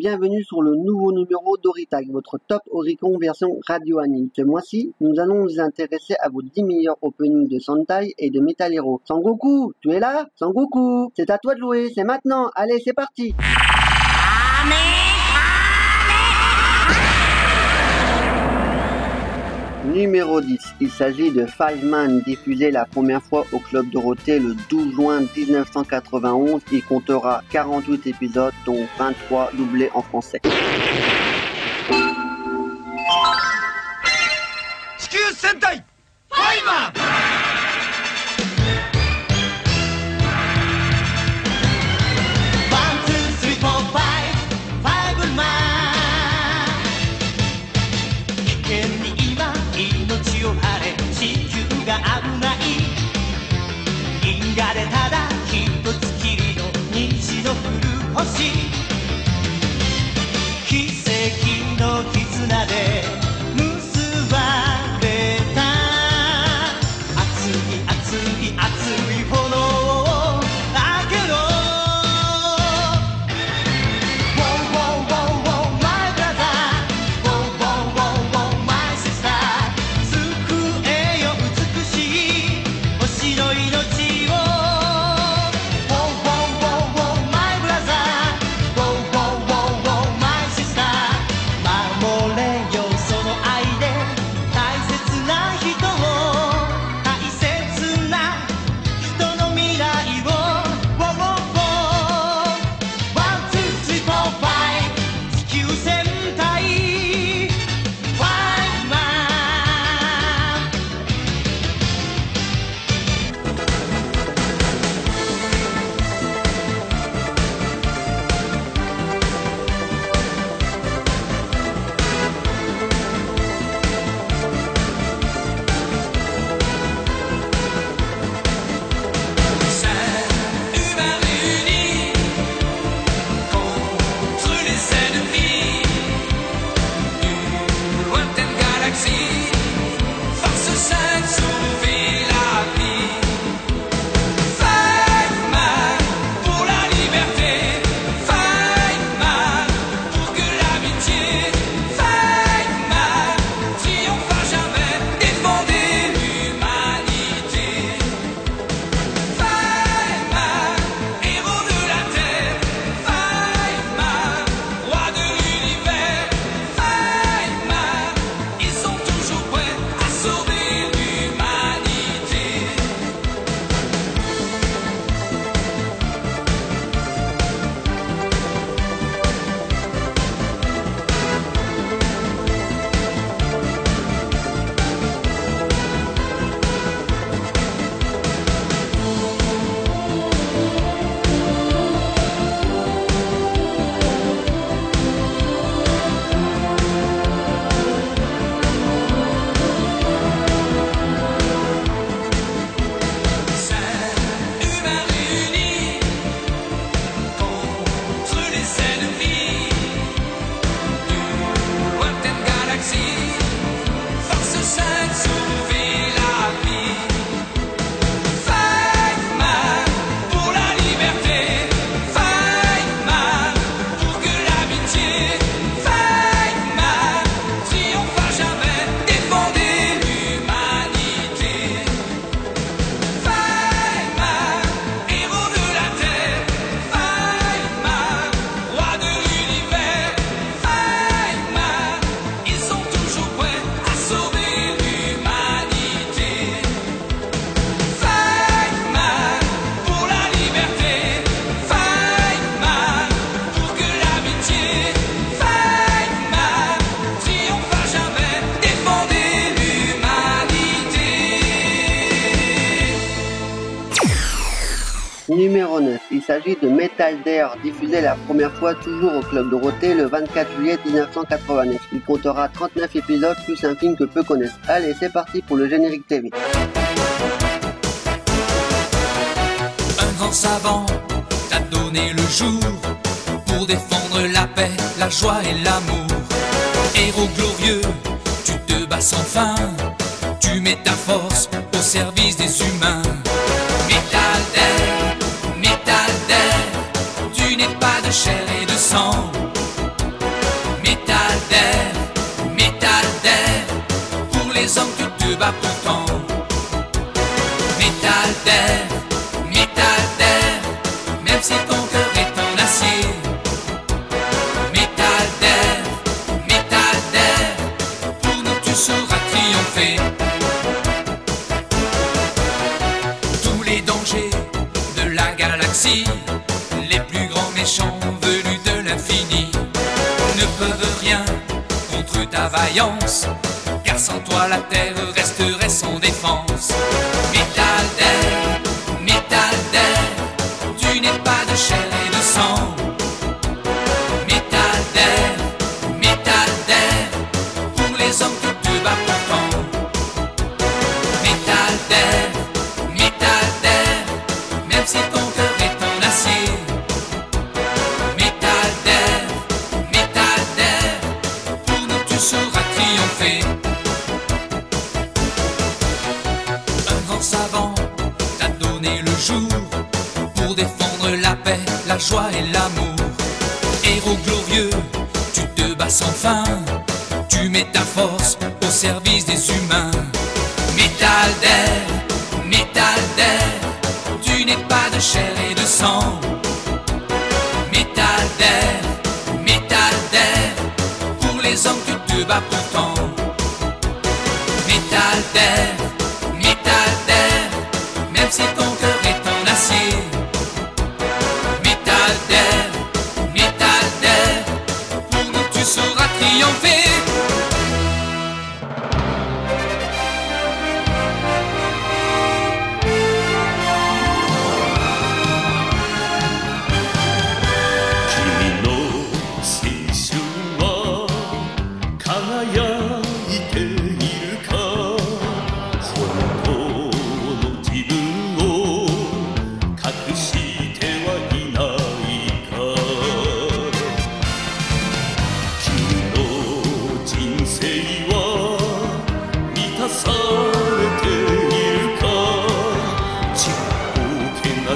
bienvenue sur le nouveau numéro d'Oritag, votre top Oricon version radio anime. Ce mois-ci, nous allons nous intéresser à vos 10 meilleurs openings de Sentai et de Metal Hero. Sangoku, tu es là? Sangoku, c'est à toi de jouer, c'est maintenant, allez c'est parti Numéro 10, il s'agit de Five Man, diffusé la première fois au Club Dorothée le 12 juin 1991. Il comptera 48 épisodes, dont 23 doublés en français. 心。Club Dorothée le 24 juillet 1989. Il comptera 39 épisodes plus un film que peu connaissent. Allez, c'est parti pour le générique TV. Un grand savant t'a donné le jour pour défendre la paix, la joie et l'amour. Héros glorieux, tu te bats sans fin, tu mets ta force au service des humains. n'est pas de chair et de sang. Métal d'air, métal d'air, pour les hommes que tu bats pourtant. Métal d'air. car sans toi la terre resterait sans défense. Métal d'air, métal d'air, tu n'es pas de chair. humain. Métal d'air, métal d'air, tu n'es pas de chair et de sang. Métal d'air, métal d'air, pour les hommes tu te bats pour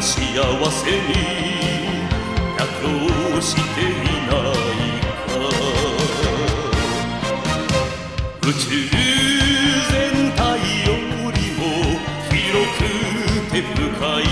幸せに妥協していないか。宇宙全体よりも広くて深い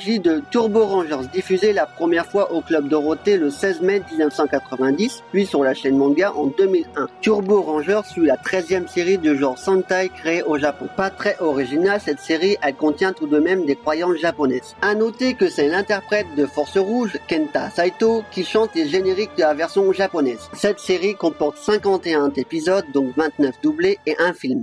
s'agit de Turbo Rangers, diffusé la première fois au Club Dorothée le 16 mai 1990, puis sur la chaîne manga en 2001. Turbo Rangers suit la 13e série du genre Sentai créée au Japon. Pas très originale, cette série, elle contient tout de même des croyances japonaises. À noter que c'est l'interprète de Force Rouge, Kenta Saito, qui chante les génériques de la version japonaise. Cette série comporte 51 épisodes, donc 29 doublés et un film.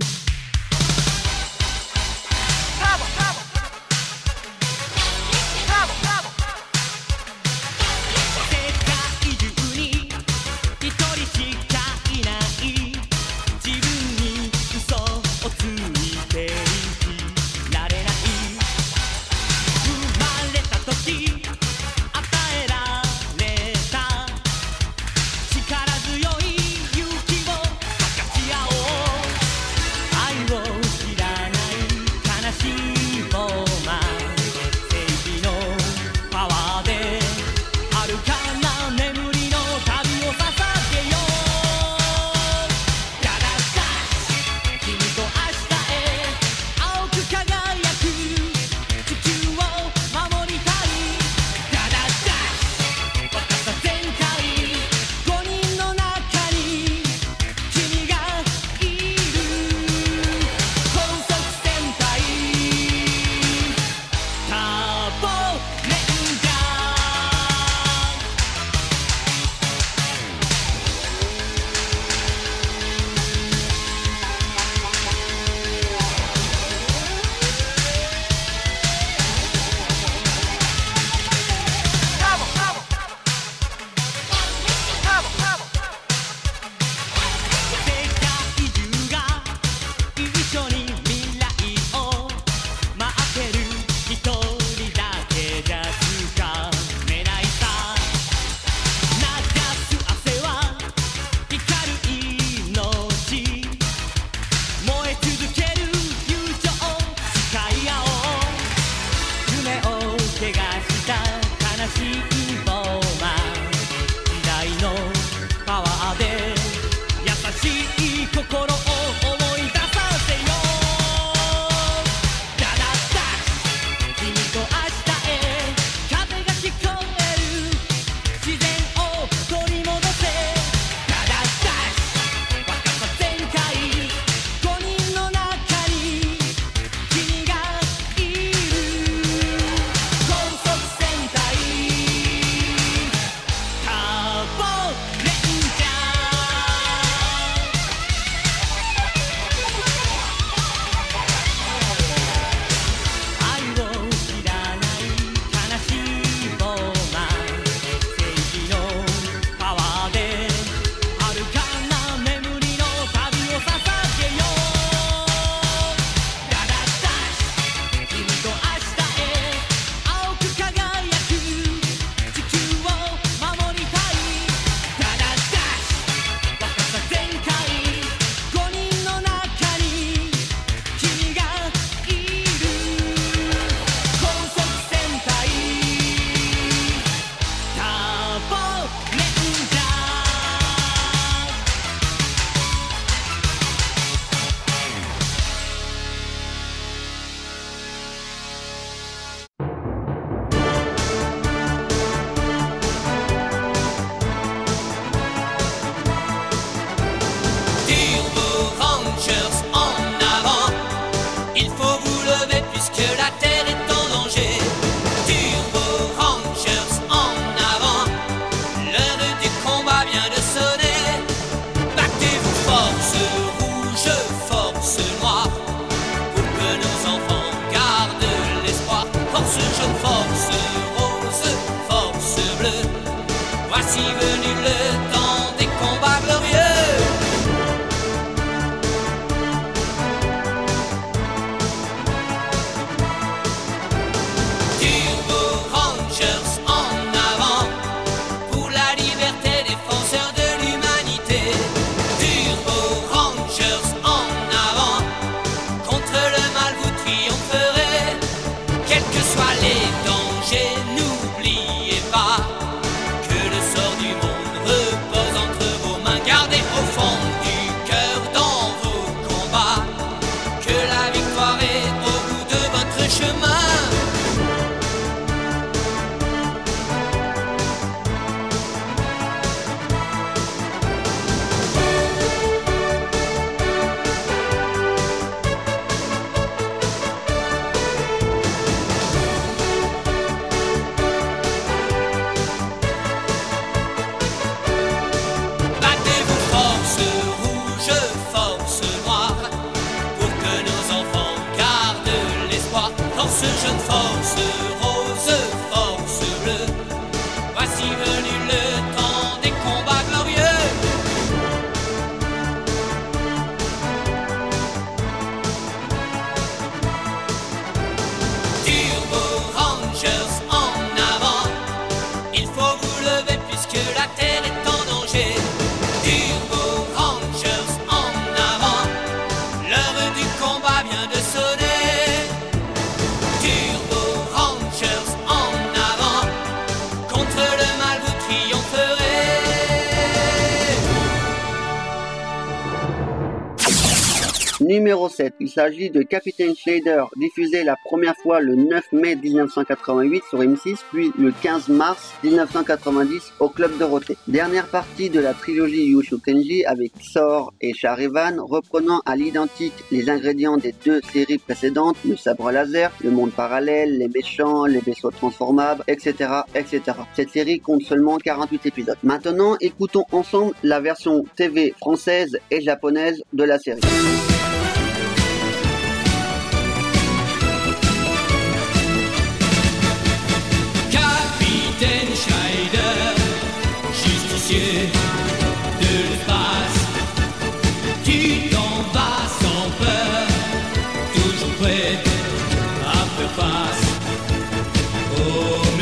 Numéro 7. Il s'agit de Captain Shader, diffusé la première fois le 9 mai 1988 sur M6, puis le 15 mars 1990 au Club Dorothée. Dernière partie de la trilogie Yushu Kenji avec Sor et Charivan, reprenant à l'identique les ingrédients des deux séries précédentes, le sabre laser, le monde parallèle, les méchants, les vaisseaux transformables, etc., etc. Cette série compte seulement 48 épisodes. Maintenant, écoutons ensemble la version TV française et japonaise de la série.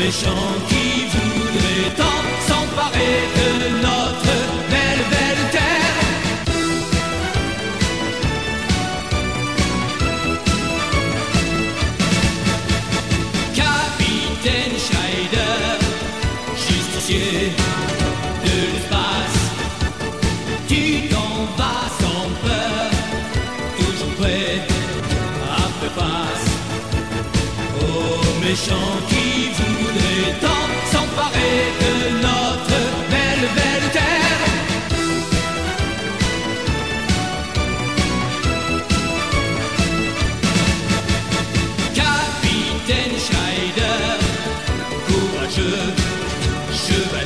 Méchants qui voudraient tant s'emparer de notre belle, belle terre. Capitaine Schneider, justicier de l'espace, tu t'en vas sans peur, toujours prêt à faire face aux méchants qui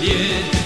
chevalier,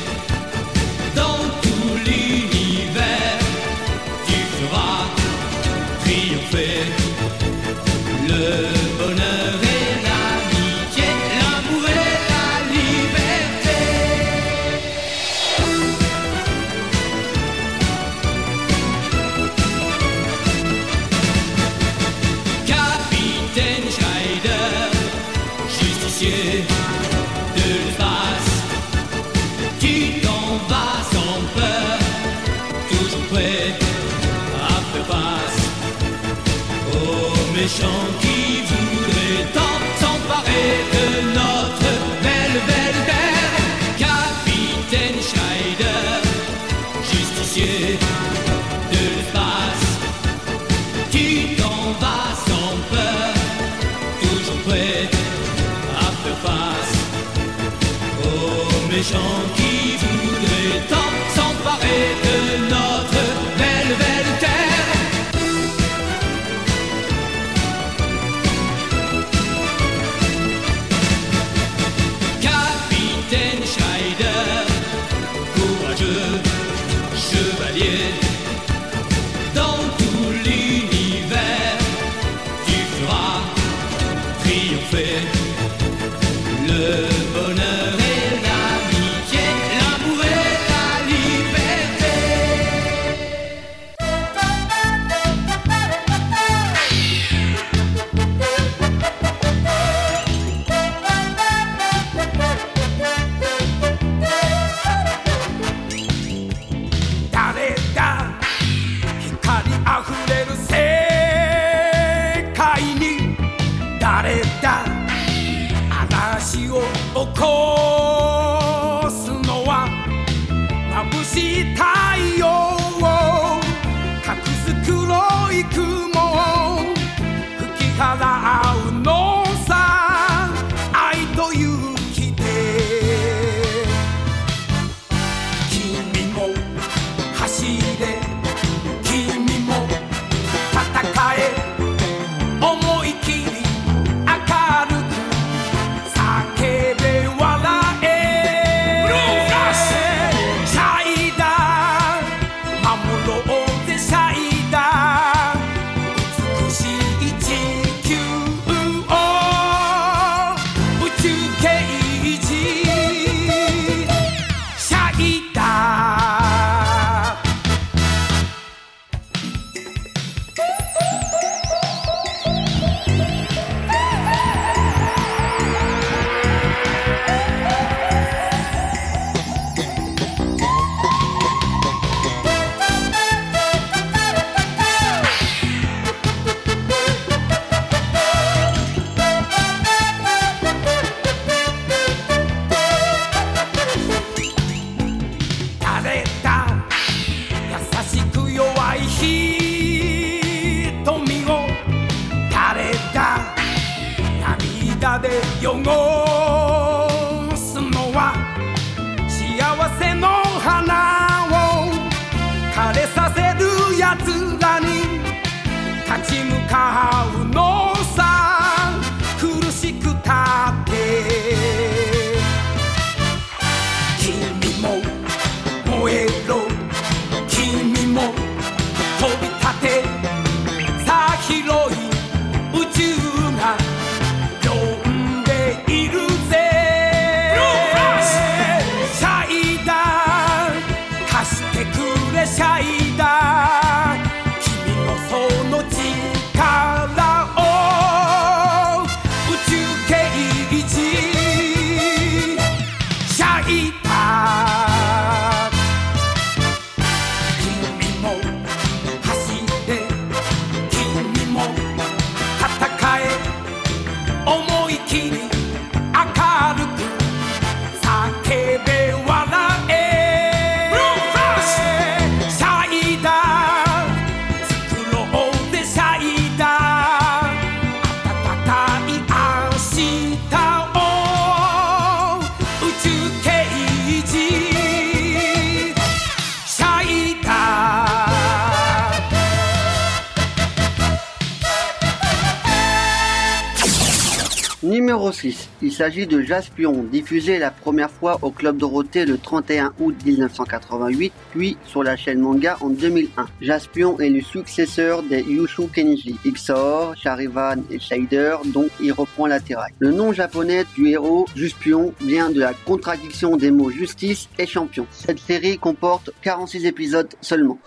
s'agit de Jaspion, diffusé la première fois au Club Dorothée le 31 août 1988, puis sur la chaîne manga en 2001. Jaspion est le successeur des Yushu Kenji, Xor, Charivan et Shader, dont il reprend la terraille. Le nom japonais du héros, Juspion, vient de la contradiction des mots justice et champion. Cette série comporte 46 épisodes seulement.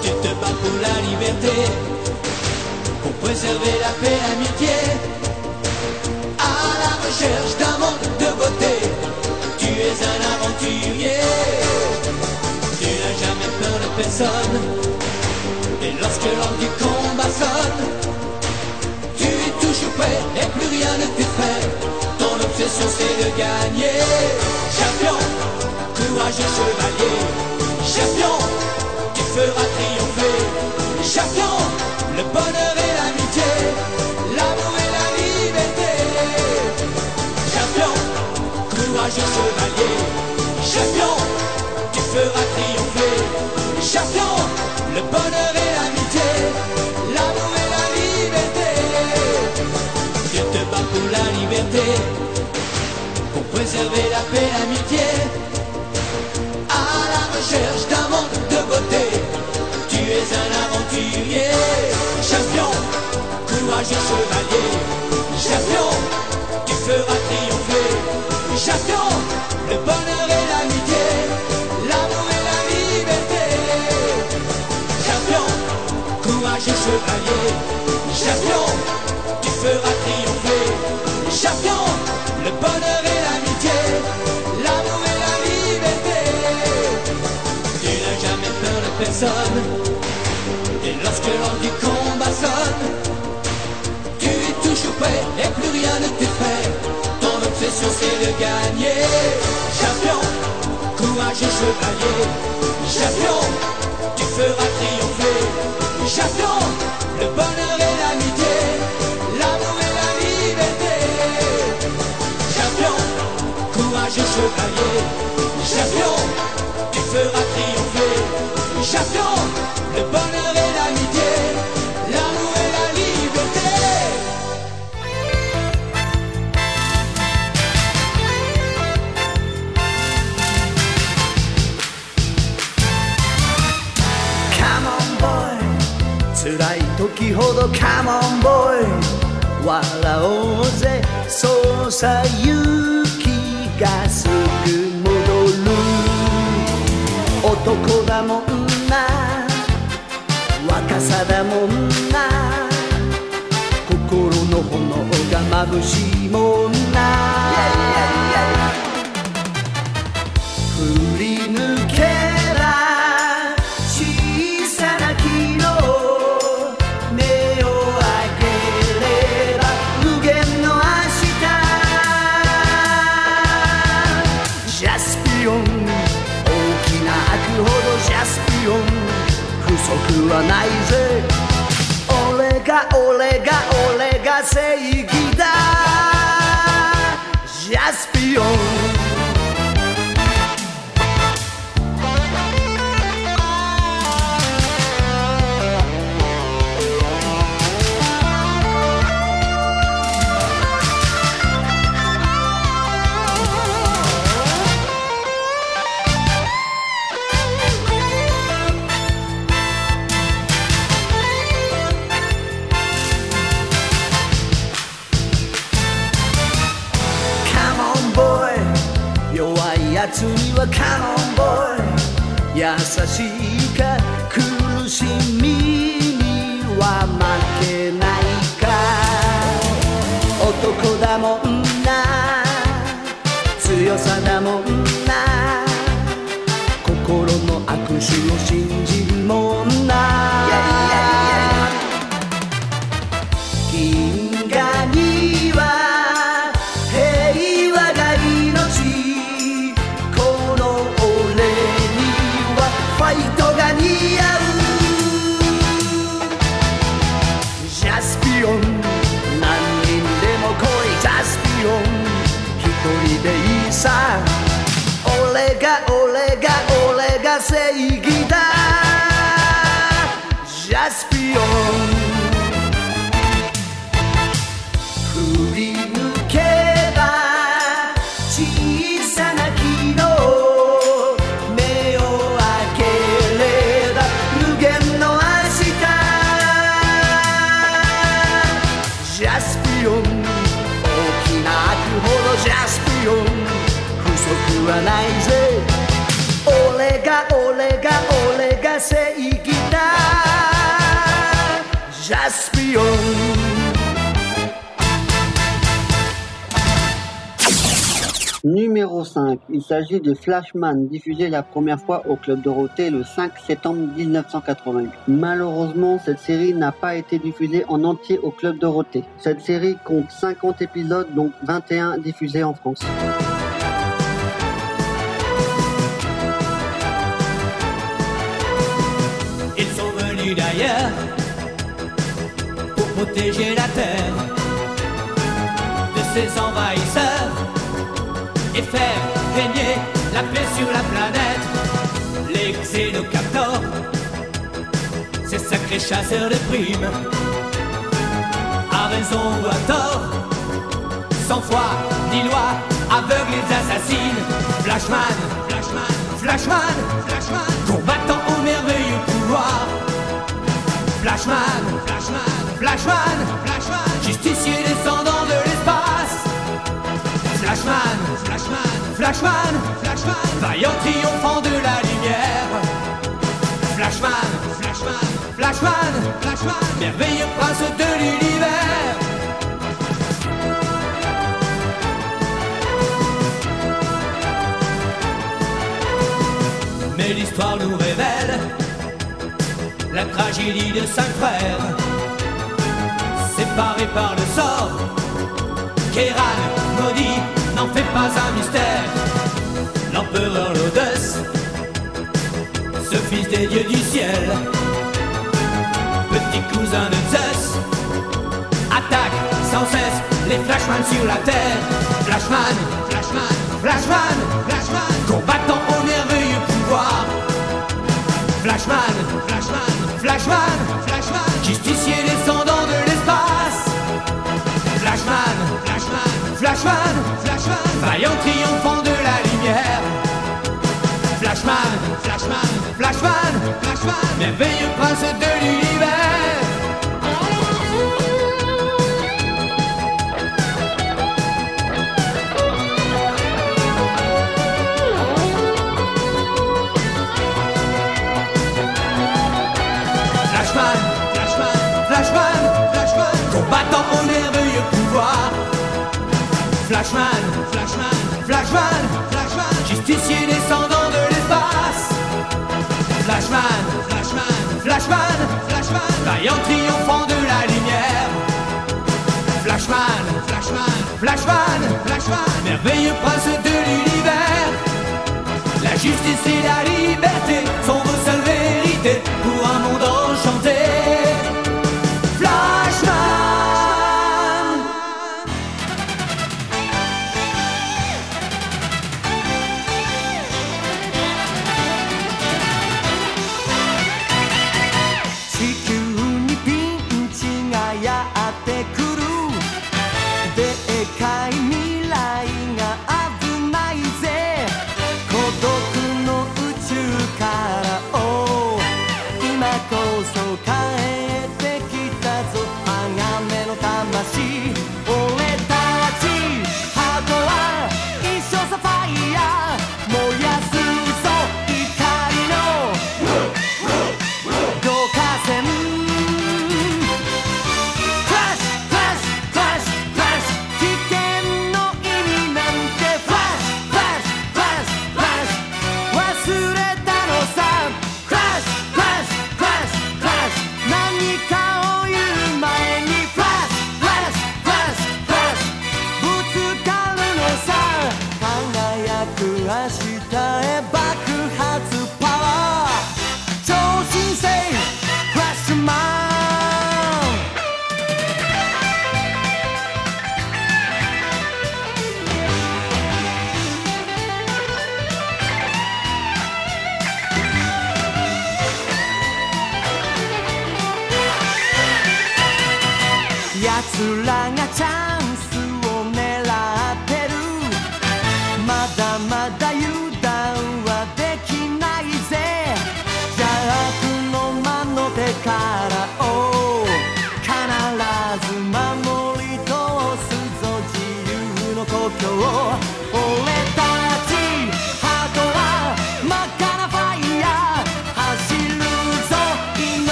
Tu te bats pour la liberté, pour préserver la paix, l'amitié. Recherche d'un monde de beauté, tu es un aventurier. Tu n'as jamais peur de personne, et lorsque l'heure du combat sonne, tu es toujours prêt et plus rien ne t'effraie. Ton obsession c'est de gagner. Champion, courageux chevalier, champion tu feras triompher. Champion, le bonheur la paix, l'amitié. À la recherche d'un monde de beauté. Tu es un aventurier, champion, courageux chevalier, champion, tu feras triompher, champion, gagner, champion, courageux chevalier, champion, tu feras triompher, champion, le bonheur et l'amitié, l'amour et la liberté. Champion, courageux chevalier, 辛い時ほど Come on boy 笑おうぜ。そうさ勇気がすぐ戻る。男だもんな。若さだもんな。心の炎が眩しいもんな。振はないぜ。俺が俺が俺が正義だ。ジャスピオンやつには Come on boy 優しいか苦しみには負けないか。男だもんな。強さだもんな。心の握手を Il s'agit de Flashman, diffusé la première fois au Club Dorothée le 5 septembre 1988. Malheureusement, cette série n'a pas été diffusée en entier au Club Dorothée. Cette série compte 50 épisodes, dont 21 diffusés en France. Ils sont venus d'ailleurs pour protéger la terre de ces envahisseurs et faire régner la paix sur la planète. Les xénocaptors, ces sacrés chasseurs de primes, à raison ou à tort, sans foi ni loi, aveugles et assassines. Flashman, Flashman, Flashman, Flashman, combattant au merveilleux pouvoir. Flashman, Flashman, Flashman, Flashman, Flashman, vaillant triomphant de la lumière. Flashman, Flashman, Flashman, Flashman, merveilleux prince de l'univers. Mais l'histoire nous révèle la tragédie de cinq frères, séparés par le sort. Kéran, maudit, n'en fait pas un mystère. L'empereur Lodus, ce fils des dieux du ciel, petit cousin de Zeus, attaque sans cesse les Flashman sur la terre. Flashman, Flashman, Flashman, Flashman, combattant au merveilleux pouvoir. Flashman, Flashman, Flashman, Flashman, justicier descendant de l'espace. Flashman, Flashman, Flashman, Triomphant de la lumière. Flashman, Flashman, Flashman, Flashman, merveilleux prince de l'univers. Flashman, Flashman, Flashman, Flashman, combattant au merveilleux pouvoir. Flashman, Flashman, Flashman, Flashman, justicier descendant de l'espace. Flashman, Flashman, Flashman, Flashman, vaillant triomphant de la lumière. Flashman, Flashman, Flashman, Flashman, merveilleux prince de l'univers. La justice et la liberté sont vos seules vérités pour un monde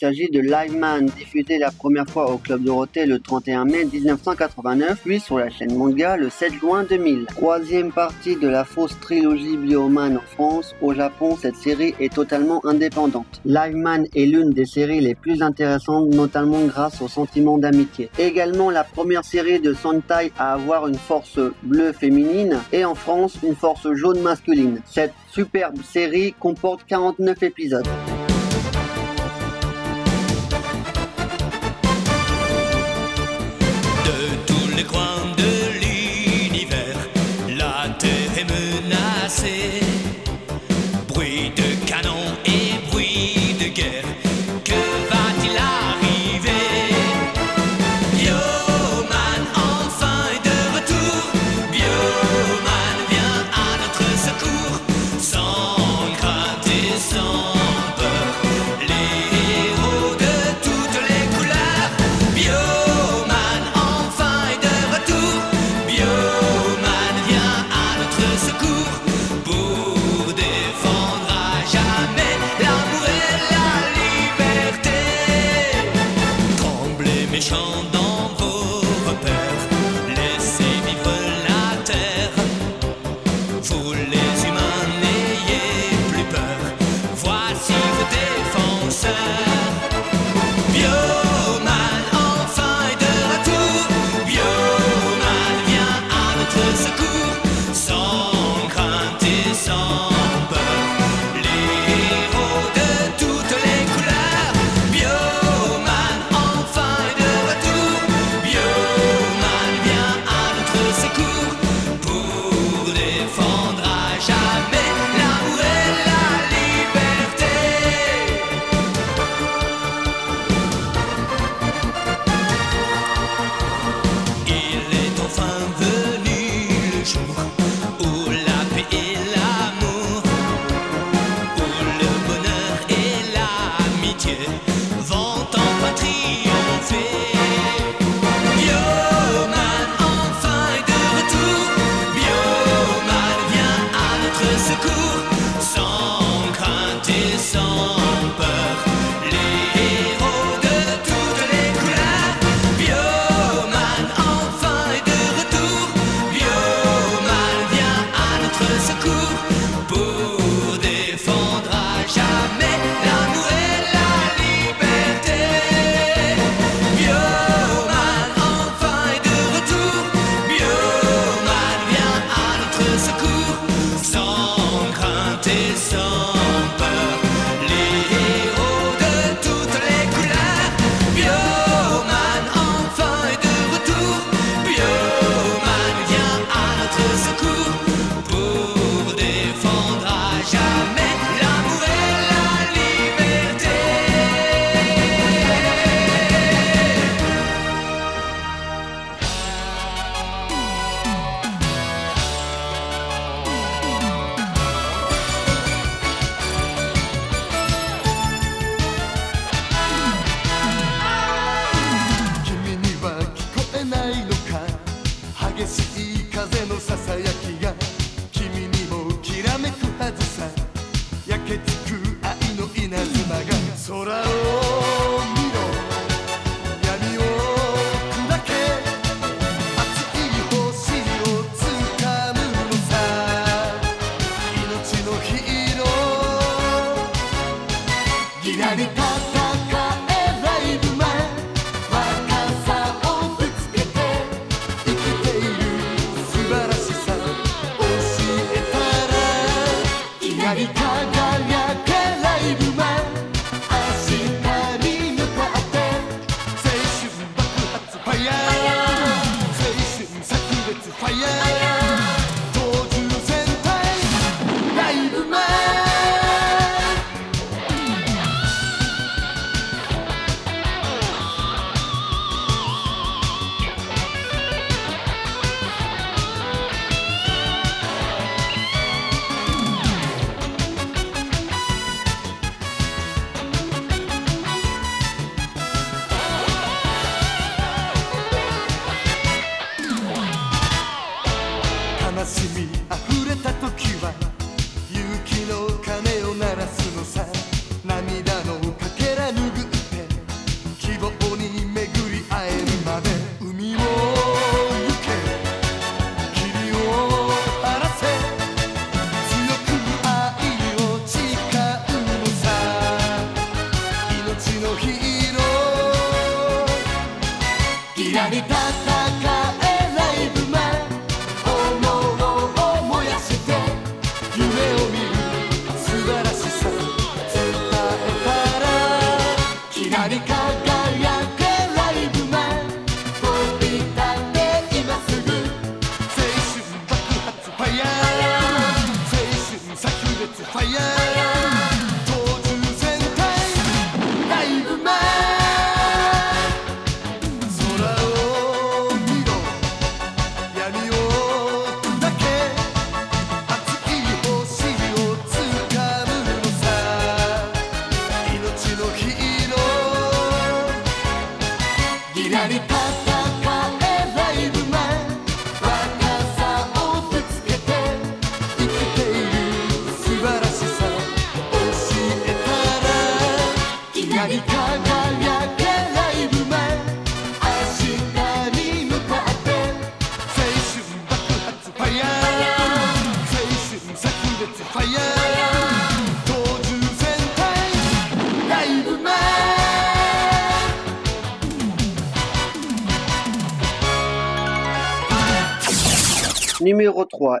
Il s'agit de Live Man, diffusé la première fois au Club Dorothée le 31 mai 1989, puis sur la chaîne Manga le 7 juin 2000. Troisième partie de la fausse trilogie Bioman en France, au Japon cette série est totalement indépendante. Live Man est l'une des séries les plus intéressantes, notamment grâce au sentiment d'amitié. Également la première série de Sentai à avoir une force bleue féminine et en France une force jaune masculine. Cette superbe série comporte 49 épisodes.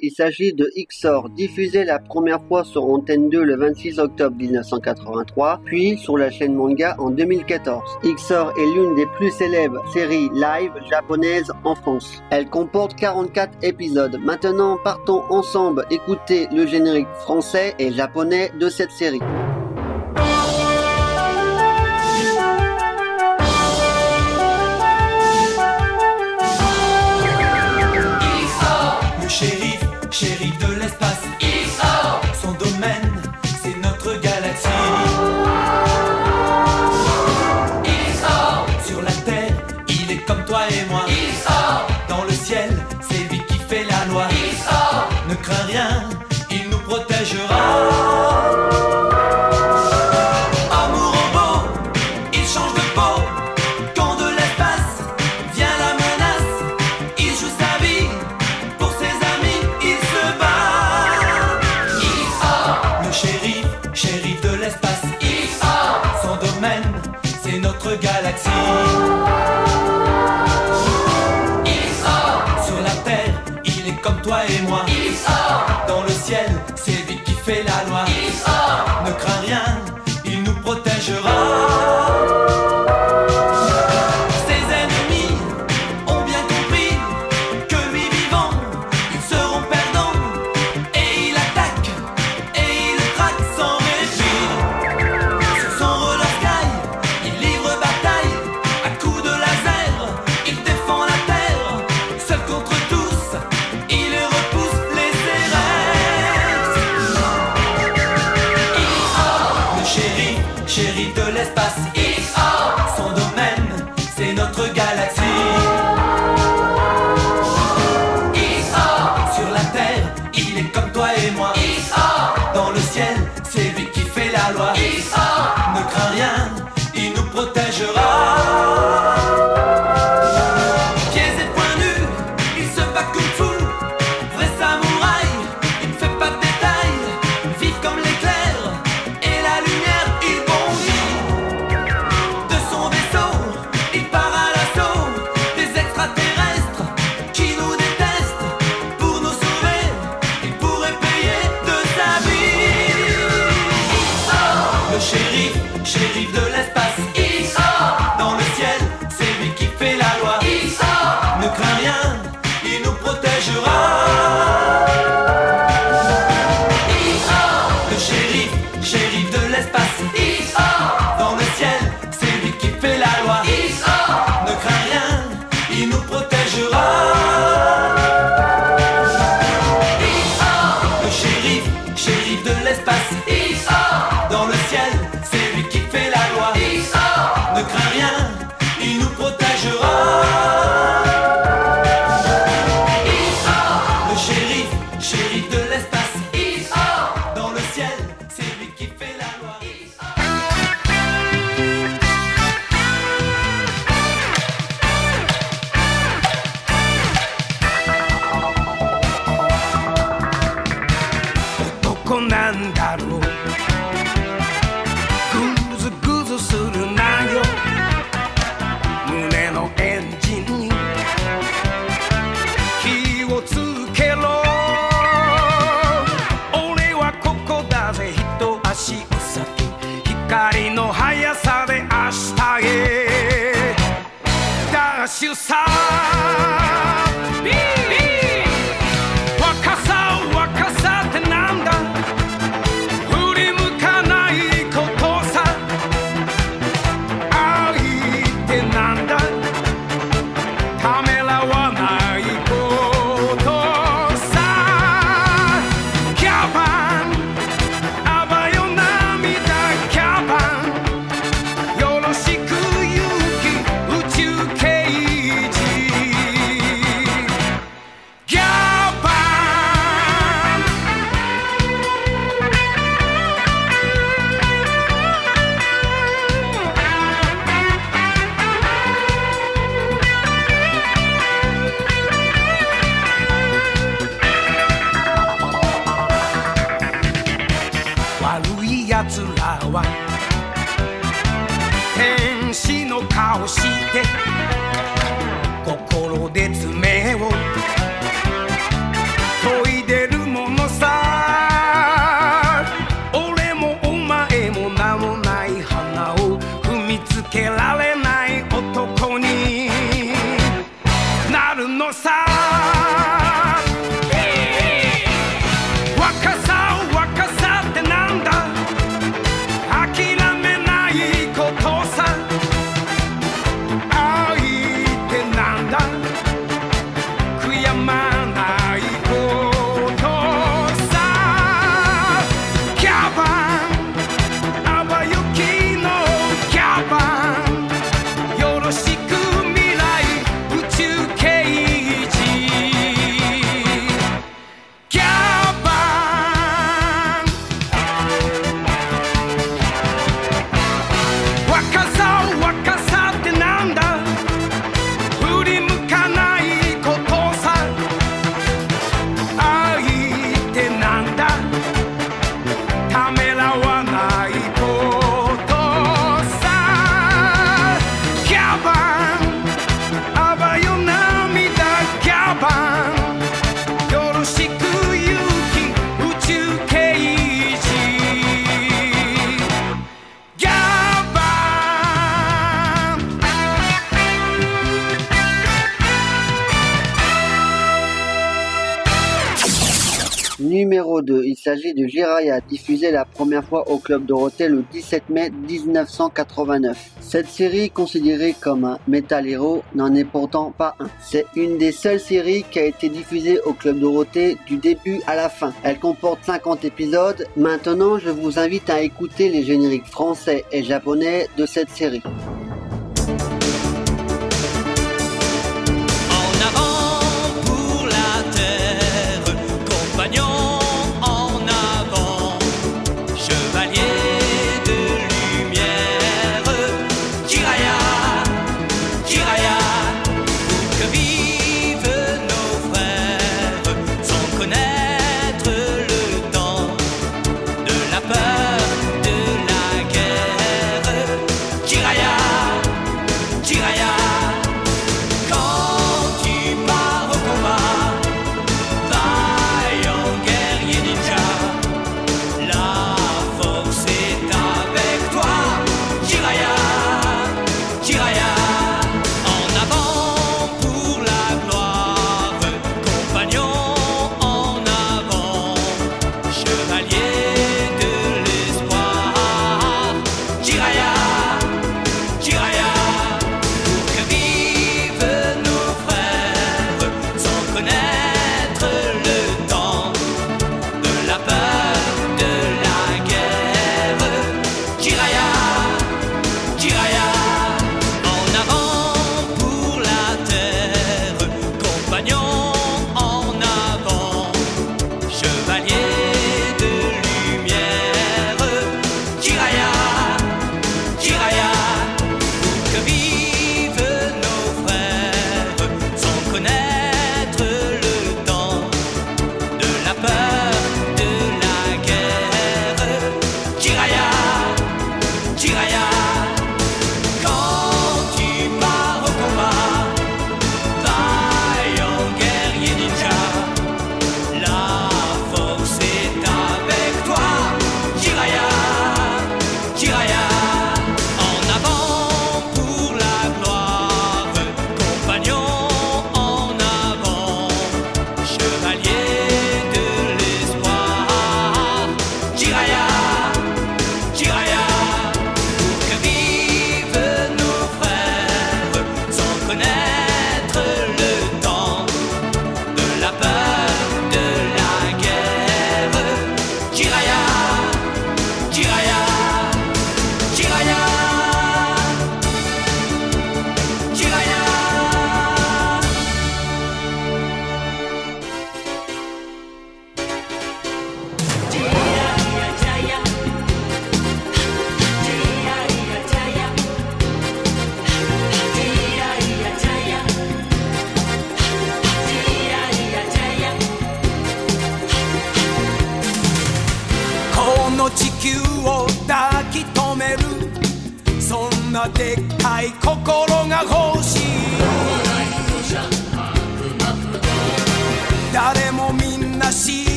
Il s'agit de XOR, diffusé la première fois sur Antenne 2 le 26 octobre 1983, puis sur la chaîne Manga en 2014. XOR est l'une des plus célèbres séries live japonaises en France. Elle comporte 44 épisodes. Maintenant, partons ensemble écouter le générique français et japonais de cette série. Il est l'espace, did to Club Dorothée le 17 mai 1989. Cette série, considérée comme un metal hero, n'en est pourtant pas un. C'est une des seules séries qui a été diffusée au Club Dorothée du début à la fin. Elle comporte 50 épisodes. Maintenant, je vous invite à écouter les génériques français et japonais de cette série.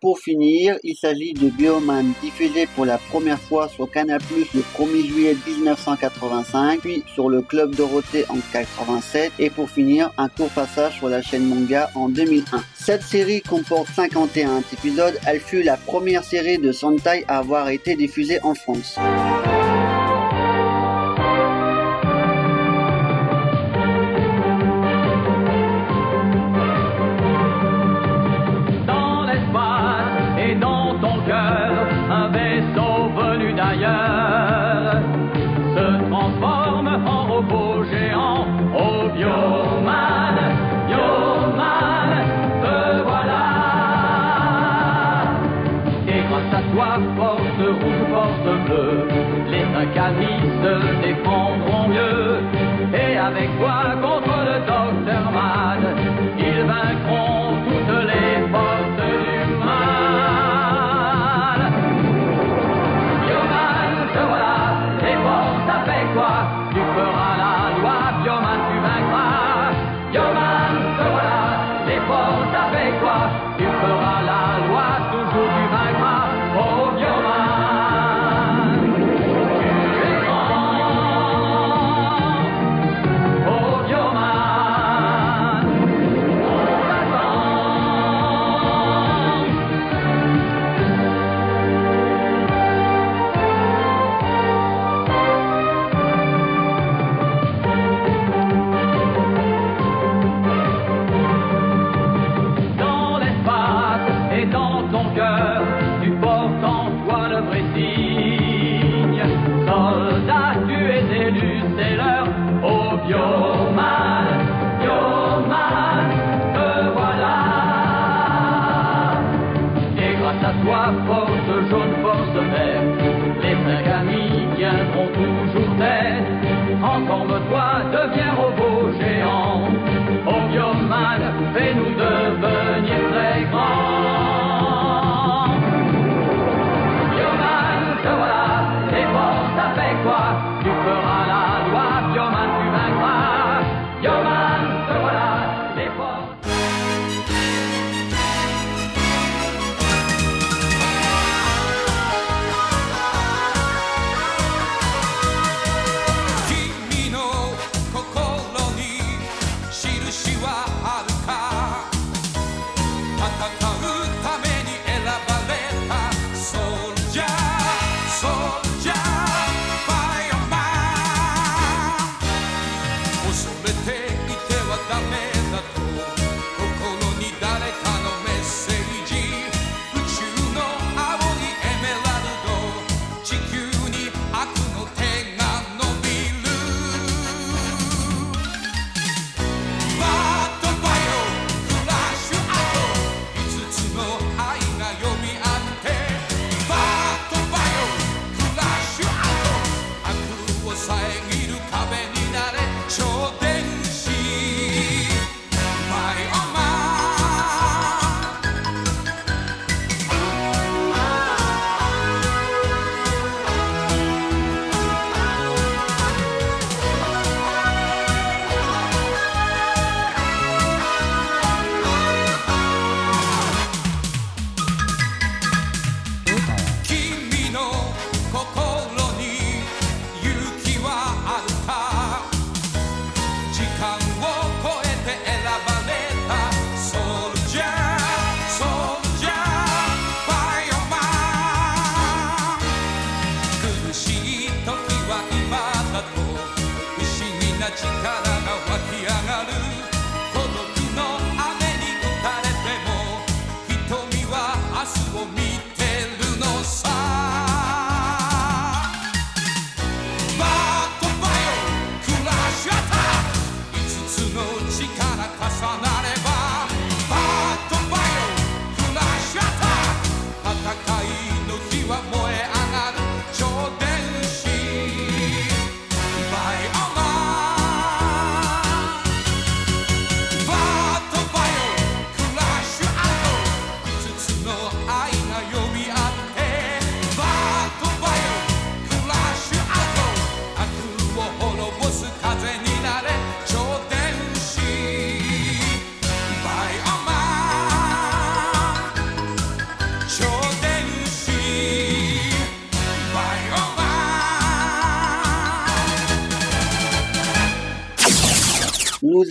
pour finir, il s'agit de Bioman diffusé pour la première fois sur Canal+ le 1er juillet 1985, puis sur le Club Dorothée en 87 et pour finir, un court passage sur la chaîne Manga en 2001. Cette série comporte 51 épisodes, elle fut la première série de Sentai à avoir été diffusée en France.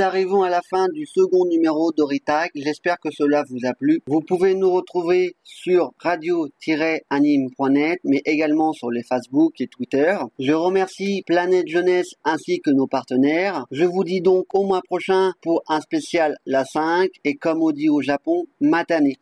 Arrivons à la fin du second numéro d'Oritag. J'espère que cela vous a plu. Vous pouvez nous retrouver sur radio-anime.net, mais également sur les Facebook et Twitter. Je remercie Planète Jeunesse ainsi que nos partenaires. Je vous dis donc au mois prochain pour un spécial la 5 et comme on dit au Japon, matane.